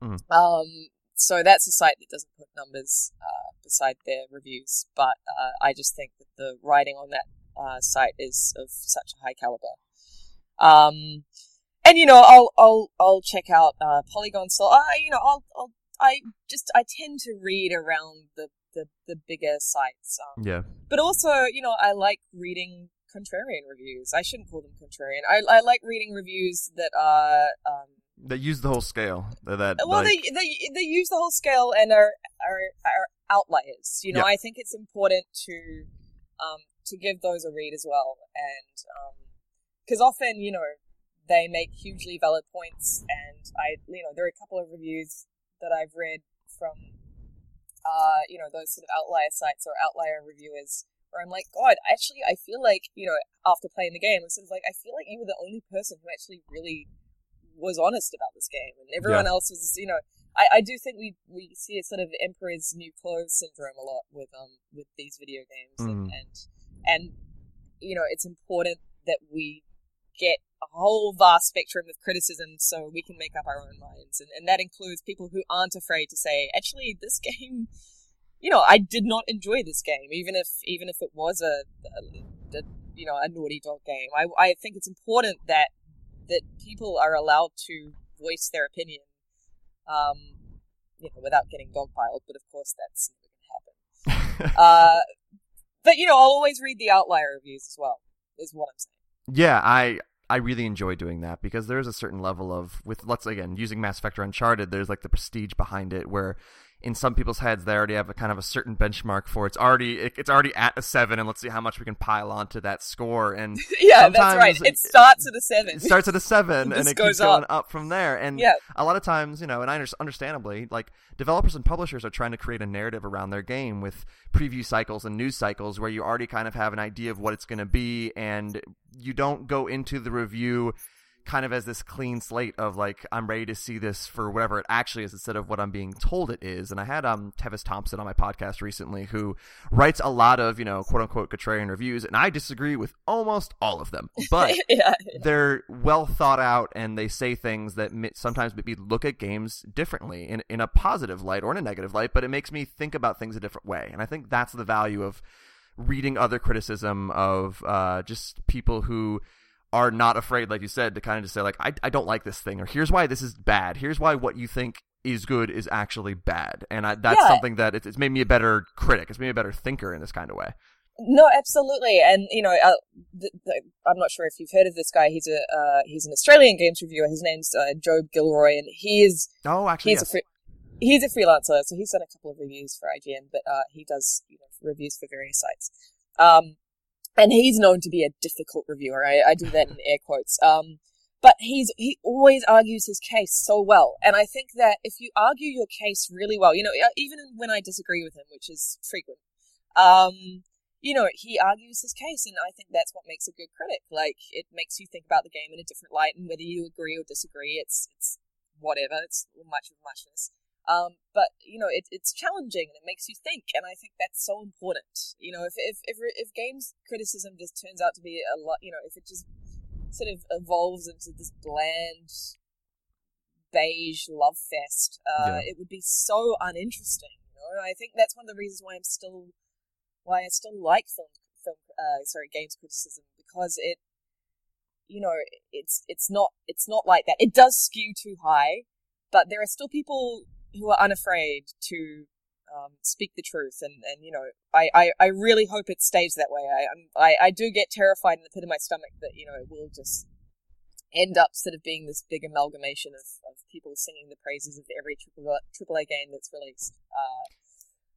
Mhm. Um, so that's a site that doesn't put numbers uh, beside their reviews, but uh, I just think that the writing on that uh, site is of such a high caliber. Um, and you know, I'll I'll I'll check out uh, Polygon. So I you know I'll, I'll I just I tend to read around the the, the bigger sites. Um, yeah, but also, you know, I like reading contrarian reviews. I shouldn't call them contrarian. I, I like reading reviews that are, um, they use the whole scale. That, that well, like, they, they they use the whole scale and are are, are outliers. You know, Yeah. I think it's important to um to give those a read as well, and um because often, you know, they make hugely valid points, and I, you know, there are a couple of reviews that I've read from, uh, you know, those sort of outlier sites or outlier reviewers. Where I'm like, God, actually, I feel like, you know, after playing the game, it's sort of like, I feel like you were the only person who actually really was honest about this game, and everyone Yeah. else was, you know, I, I do think we we see a sort of Emperor's New Clothes syndrome a lot with um with these video games, and, Mhm. and and you know, it's important that we get a whole vast spectrum of criticism so we can make up our own minds, and and that includes people who aren't afraid to say, actually, this game. You know, I did not enjoy this game, even if even if it was a, a, a you know a Naughty Dog game. I I think it's important that that people are allowed to voice their opinion, um, you know, without getting dogpiled. But of course, that's never going to happen. Uh, but you know, I'll always read the outlier reviews as well. Is what I'm saying. yeah, I I really enjoy doing that because there's a certain level of with let's again using Mass Effect or Uncharted. There's like the prestige behind it where in some people's heads they already have a kind of a certain benchmark for it's already it, it's already at a seven and let's see how much we can pile onto that score. And yeah that's right. It starts at a seven. it starts at a seven and it goes keeps going up. from there. And yeah. a lot of times you know and I understandably like developers and publishers are trying to create a narrative around their game with preview cycles and news cycles where you already kind of have an idea of what it's going to be and you don't go into the review kind of as this clean slate of like I'm ready to see this for whatever it actually is instead of what I'm being told it is. And I had um Tevis Thompson on my podcast recently who writes a lot of you know quote unquote contrarian reviews, and I disagree with almost all of them, but yeah. they're well thought out and they say things that sometimes make me look at games differently in in a positive light or in a negative light, but it makes me think about things a different way, and I think that's the value of reading other criticism of uh, just people who are not afraid, like you said, to kind of just say like, I, I don't like this thing, or here's why this is bad. Here's why what you think is good is actually bad, and I, that's yeah. something that it's, it's made me a better critic. It's made me a better thinker in this kind of way. No, absolutely, and you know, uh, th- th- I'm not sure if you've heard of this guy. He's a uh, he's an Australian games reviewer. His name's uh, Joab Gilroy, and he is oh, actually, he's yes. a free- he's a freelancer, so he's done a couple of reviews for IGN, but uh, he does you know, reviews for various sites. Um, and he's known to be a difficult reviewer. I, I do that in air quotes. Um, but he's he always argues his case so well, and I think that if you argue your case really well, you know, even when I disagree with him, which is frequent, um, you know, he argues his case, and I think that's what makes a good critic. Like, it makes you think about the game in a different light, and whether you agree or disagree, it's it's whatever. It's much of muchness. Um, but you know, it, it's challenging and it makes you think, and I think that's so important. You know, if if if, if games criticism just turns out to be a lot, you know, if it just sort of evolves into this bland beige love fest, uh, Yeah. it would be so uninteresting. You know, I think that's one of the reasons why I'm still why I still like film film uh, sorry games criticism because it you know it's it's not it's not like that. It does skew too high, but there are still people who are unafraid to um, speak the truth, and, and you know, I, I, I really hope it stays that way. I, I I do get terrified in the pit of my stomach that you know it will just end up sort of being this big amalgamation of, of people singing the praises of every triple triple A game that's released. Uh,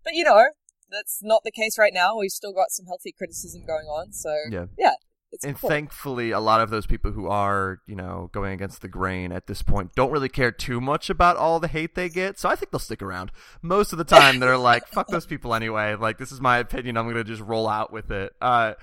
but you know, that's not the case right now. We've still got some healthy criticism going on, so Yeah. yeah. It's and cool. thankfully, a lot of those people who are, you know, going against the grain at this point don't really care too much about all the hate they get. So I think they'll stick around. Most of the time, they're like, "Fuck those people anyway." Like, this is my opinion. I'm gonna just roll out with it. Uh,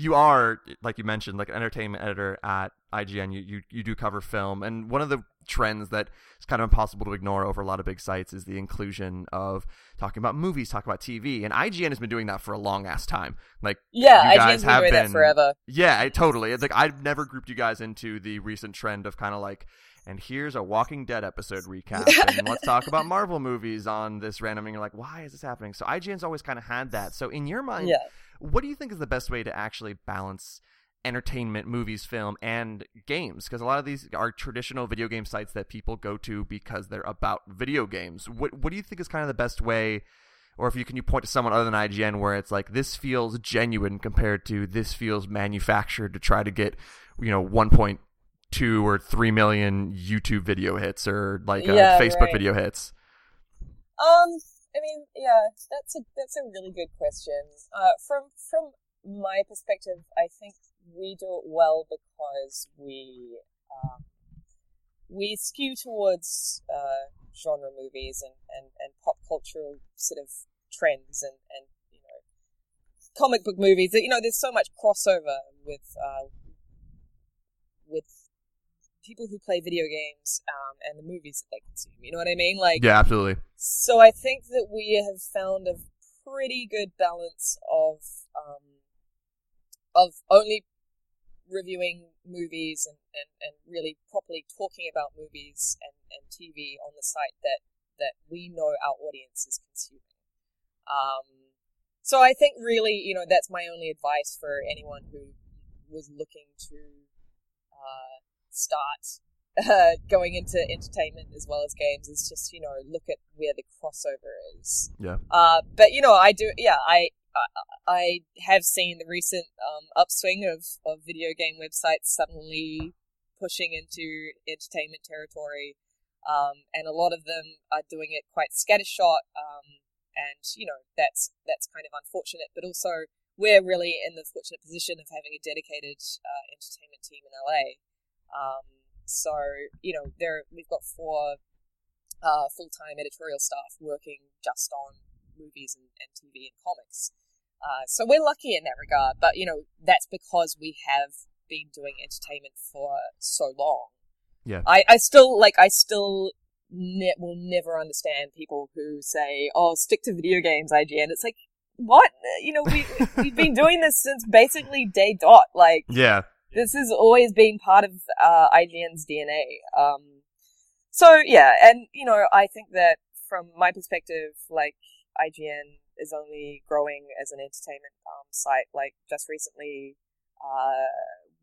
you are, like you mentioned, like an entertainment editor at IGN. You you you do cover film, and one of the trends that is kind of impossible to ignore over a lot of big sites is the inclusion of talking about movies, talking about TV, and IGN has been doing that for a long ass time. Like, yeah, you guys IGN's been doing been that forever. yeah, I totally. It's like I've never grouped you guys into the recent trend of kind of like, and here's a Walking Dead episode recap, and let's talk about Marvel movies on this random. And you're like, why is this happening? So IGN's always kind of had that. So in your mind, Yeah. What do you think is the best way to actually balance? entertainment movies film and games because a lot of these are traditional video game sites that people go to because they're about video games what what do you think is kind of the best way or if you can you point to someone other than IGN where it's like this feels genuine compared to this feels manufactured to try to get you know 1.2 or 3 million YouTube video hits or like uh, Yeah, Facebook right. video hits. Um, I mean, yeah, that's a that's a really good question. Uh, from from my perspective, I think we do it well because we um, we skew towards uh, genre movies and, and, and pop cultural sort of trends and, and you know comic book movies. You know, there's so much crossover with uh, with people who play video games um, and the movies that they consume. You know what I mean? Like, Yeah, absolutely. so I think that we have found a pretty good balance of um, of only reviewing movies and, and, and really properly talking about movies and, and TV on the site that, that we know our audience is consuming. Um, so I think really, you know, that's my only advice for anyone who was looking to uh, start uh, going into entertainment as well as games is just you know look at where the crossover is. Yeah. Uh, but you know I do yeah I I, I have seen the recent um, upswing of of video game websites suddenly pushing into entertainment territory. Um, and a lot of them are doing it quite scattershot. Um, and you know that's that's kind of unfortunate, but also we're really in the fortunate position of having a dedicated uh, entertainment team in LA. Um, so you know, there we've got four uh, full-time editorial staff working just on movies and, and TV and comics. Uh, so we're lucky in that regard, but you know that's because we have been doing entertainment for so long. Yeah, I, I still like I still ne- will never understand people who say, "Oh, stick to video games, IGN." It's like, what? You know, we we've been doing this since basically day dot. Like, yeah, this has always been part of uh, IGN's DNA. Um, so yeah, and you know, I think that from my perspective, like IGN is only growing as an entertainment um, site. Like just recently, uh,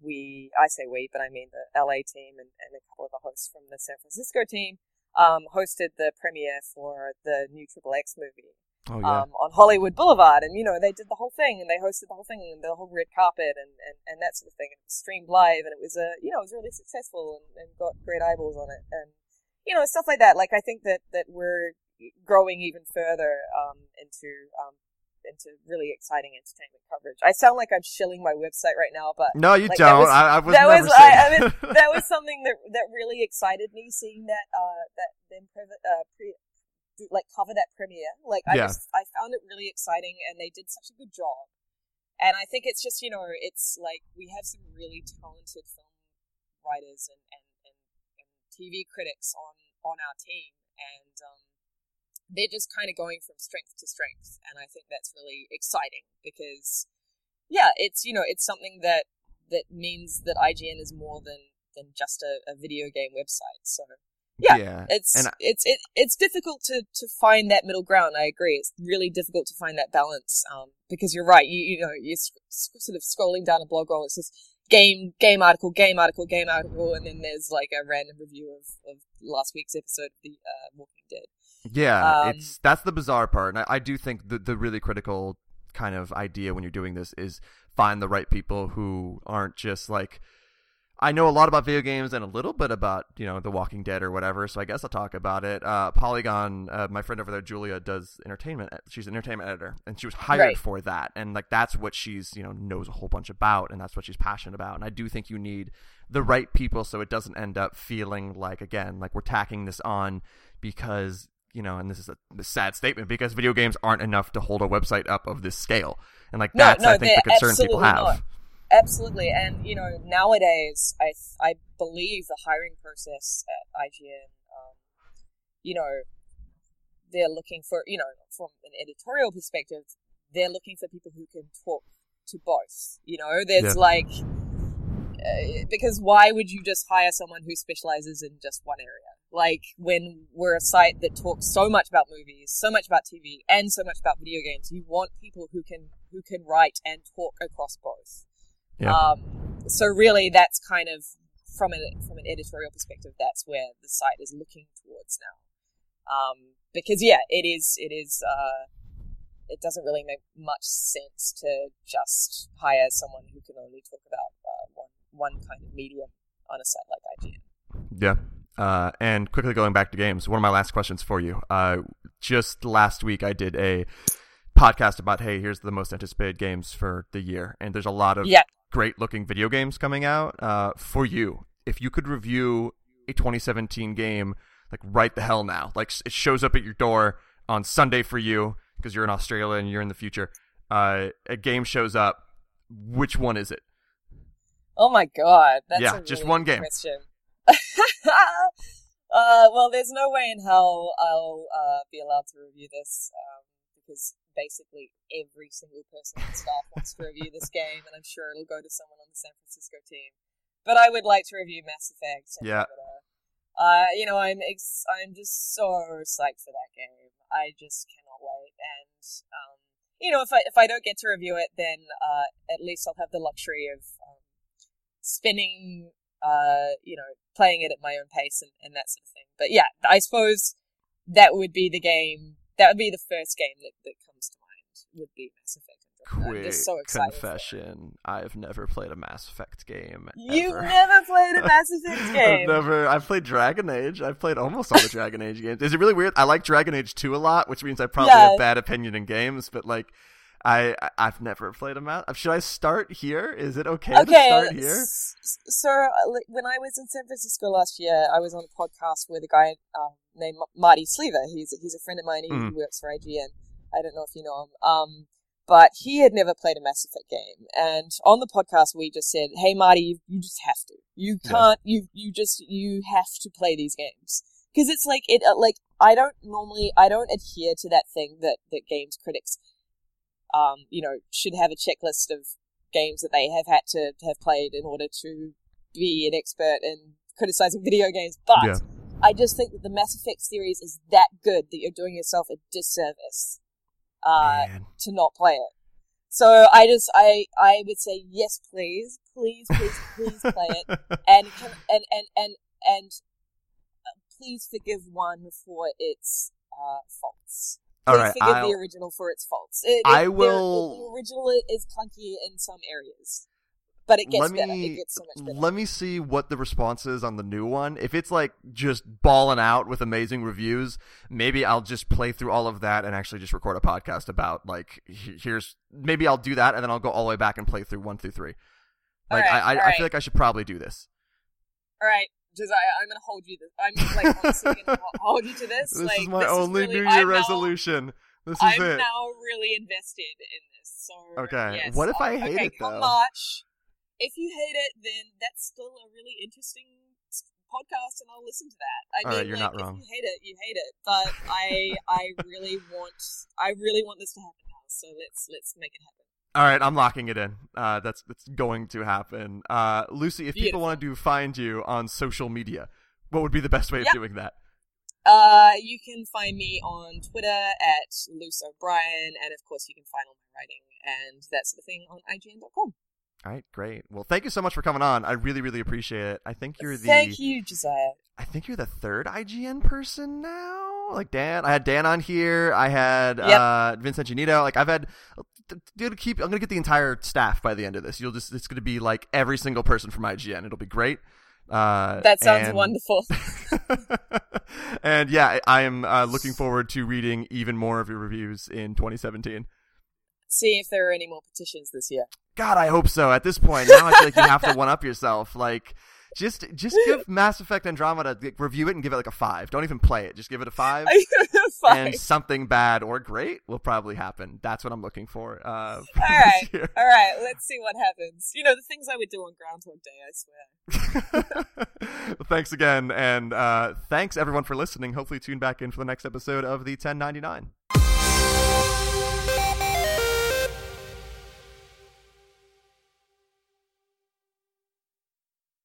we, I say we, but I mean the LA team and, and a couple of the hosts from the San Francisco team, um, hosted the premiere for the new Triple X movie. Oh, yeah. um, on Hollywood Boulevard, and you know they did the whole thing, and they hosted the whole thing, and the whole red carpet, and, and, and that sort of thing. And it was streamed live, and it was a you know it was really successful, and, and got great eyeballs on it, and you know stuff like that. Like I think that that we're growing even further um, into um, into really exciting entertainment coverage. I sound like I'm shilling my website right now, but no, you like, don't. Was, I, I was that was. I, I mean that was something that that really excited me seeing that uh that them pre- uh, pre- do, like cover that premiere. Like I Yeah. just I found it really exciting, and they did such a good job. And I think it's just you know it's like we have some really talented film writers and and, and, and TV critics on on our team, and um, they're just kind of going from strength to strength, and I think that's really exciting because yeah, it's you know it's something that that means that IGN is more than than just a, a video game website. So yeah, yeah. it's And I- it's it, it's difficult to to find that middle ground. I agree. It's really difficult to find that balance um, because you're right. You you know you're sort of scrolling down a blog roll. It's just game game article, game article, game article, and then there's like a random review of, of last week's episode of the uh, Walking Dead. Yeah, Um, it's that's the bizarre part, and I, I do think the the really critical kind of idea when you're doing this is find the right people who aren't just like. I know a lot about video games and a little bit about you know The Walking Dead or whatever, so I guess I'll talk about it. Uh, Polygon, uh, my friend over there, Julia, does entertainment. She's an entertainment editor, and she was hired Right. for that, and like that's what she's you know knows a whole bunch about, and that's what she's passionate about. And I do think you need the right people so it doesn't end up feeling like again like we're tacking this on because you know, and this is a, a sad statement because video games aren't enough to hold a website up of this scale, and like No, that's no, I think the concern people have. not. Absolutely, and you know nowadays, I I believe the hiring process at IGN, um, you know, they're looking for you know from an editorial perspective, they're looking for people who can talk to both. You know, there's Yeah. like uh, because why would you just hire someone who specializes in just one area? Like when we're a site that talks so much about movies, so much about TV, and so much about video games, you want people who can who can write and talk across both. Yeah. Um, so really, that's kind of from an from an editorial perspective, that's where the site is looking towards now. Um, because yeah, it is it is uh, it doesn't really make much sense to just hire someone who can only talk about uh, one one kind of medium on a site like IGN. Yeah. Uh, and quickly going back to games, one of my last questions for you. Uh, just last week, I did a podcast about, hey, here's the most anticipated games for the year, and there's a lot of Yeah. Great looking video games coming out. Uh, for you, if you could review a 2017 game, like right the hell now, like it shows up at your door on Sunday for you because you're in Australia and you're in the future. Uh, a game shows up. Which one is it? Oh my god, that's Yeah, just one game. Question. uh, well, there's no way in hell I'll uh, be allowed to review this um, because basically every single person on staff wants to review this game, and I'm sure it'll go to someone on the San Francisco team. But I would like to review Mass Effect. And Yeah. give it a- Uh, you know, I'm ex- I'm just so psyched for that game. I just cannot wait. And um, you know, if I if I don't get to review it, then uh, at least I'll have the luxury of um, spinning, uh, you know, playing it at my own pace and, and that sort of thing. But yeah, I suppose that would be the game. That would be the first game that, that comes to mind. Would be Mass Effect. Quick so excited. for it. confession: I've never played a Mass Effect game. You've ever. never played a Mass Effect game. I've never. I've played Dragon Age. I've played almost all the Dragon Age games. Is it really weird? I like Dragon Age two a lot, which means I probably Yeah. have bad opinion in games. But like, I I've never played a Mass. Should I start here? Is it okay, to start here? so uh, when I was in San Francisco last year, I was on a podcast with a guy um, named Marty Sliva. He's he's a friend of mine. He, Mhm. works for IGN. I don't know if you know him. Um, but he had never played a Mass Effect game, and on the podcast we just said, "Hey, Marty, you, you just have to. You can't. You you just you have to play these games." Because it's like it, uh, like I don't normally, I don't adhere to that thing that that games critics um, you know, should have a checklist of games that they have had to have played in order to be an expert in criticizing video games. But Yeah. I just think that the Mass Effect series is that good that you're doing yourself a disservice uh, to not play it. So I just I I would say yes, please, please, please, please play it, and can, and and and and uh, please forgive one for its uh, faults. All right, forgive I'll- the original for its faults. It, I it- will- The original is clunky in some areas, but it gets let better. me It gets so much better. let me see what the response is on the new one. If it's like just balling out with amazing reviews, maybe I'll just play through all of that and actually just record a podcast about like here's maybe I'll do that and then I'll go all the way back and play through one through three. Like Alright, I I, I feel like I should probably do this. All right, Josiah, I'm gonna hold you. This, I'm like honestly gonna hold you to this. This like, is my this only really, New Year I'm now- resolution. this is I'm it. now really invested in this. So Okay, yes. what if I hate okay, it, though? March. If you hate it, then that's still a really interesting podcast, and I'll listen to that. I All mean, right, you're like, not wrong. If you hate it, you hate it. But I, I really want, I really want this to happen now. So let's let's make it happen. All right, I'm locking it in. Uh, that's that's going to happen. Uh, Lucy, if people Beautiful. want to find you on social media, what would be the best way Yep. of doing that? Uh, you can find me on Twitter at Luce O'Brien, and of course, you can find all my writing and that sort of thing on IGN.com. All right, great. Well, thank you so much for coming on. I really, really appreciate it. I think you're the Thank you, Josiah. I think you're the third IGN person now. Like Dan, I had Dan on here. I had Yep. uh, Vincent Ingenito. Like I've had. Dude, keep. I'm gonna get the entire staff by the end of this. You'll just. It's gonna be like every single person from IGN. It'll be great. Uh, That sounds and- wonderful. and yeah, I I am uh, looking forward to reading even more of your reviews in 2017. See if there are any more petitions this year. God, I hope so. At this point, now I feel like you have to one up yourself. Like, just just give Mass Effect Andromeda like, review it and give it like a five. Don't even play it. Just give it a five. Fine. And something bad or great will probably happen. That's what I'm looking for. Uh, for all right, year. all right. let's see what happens. You know, the things I would do on Groundhog Day, I swear. well, thanks again, and uh, thanks everyone for listening. Hopefully, tune back in for the next episode of the 1099.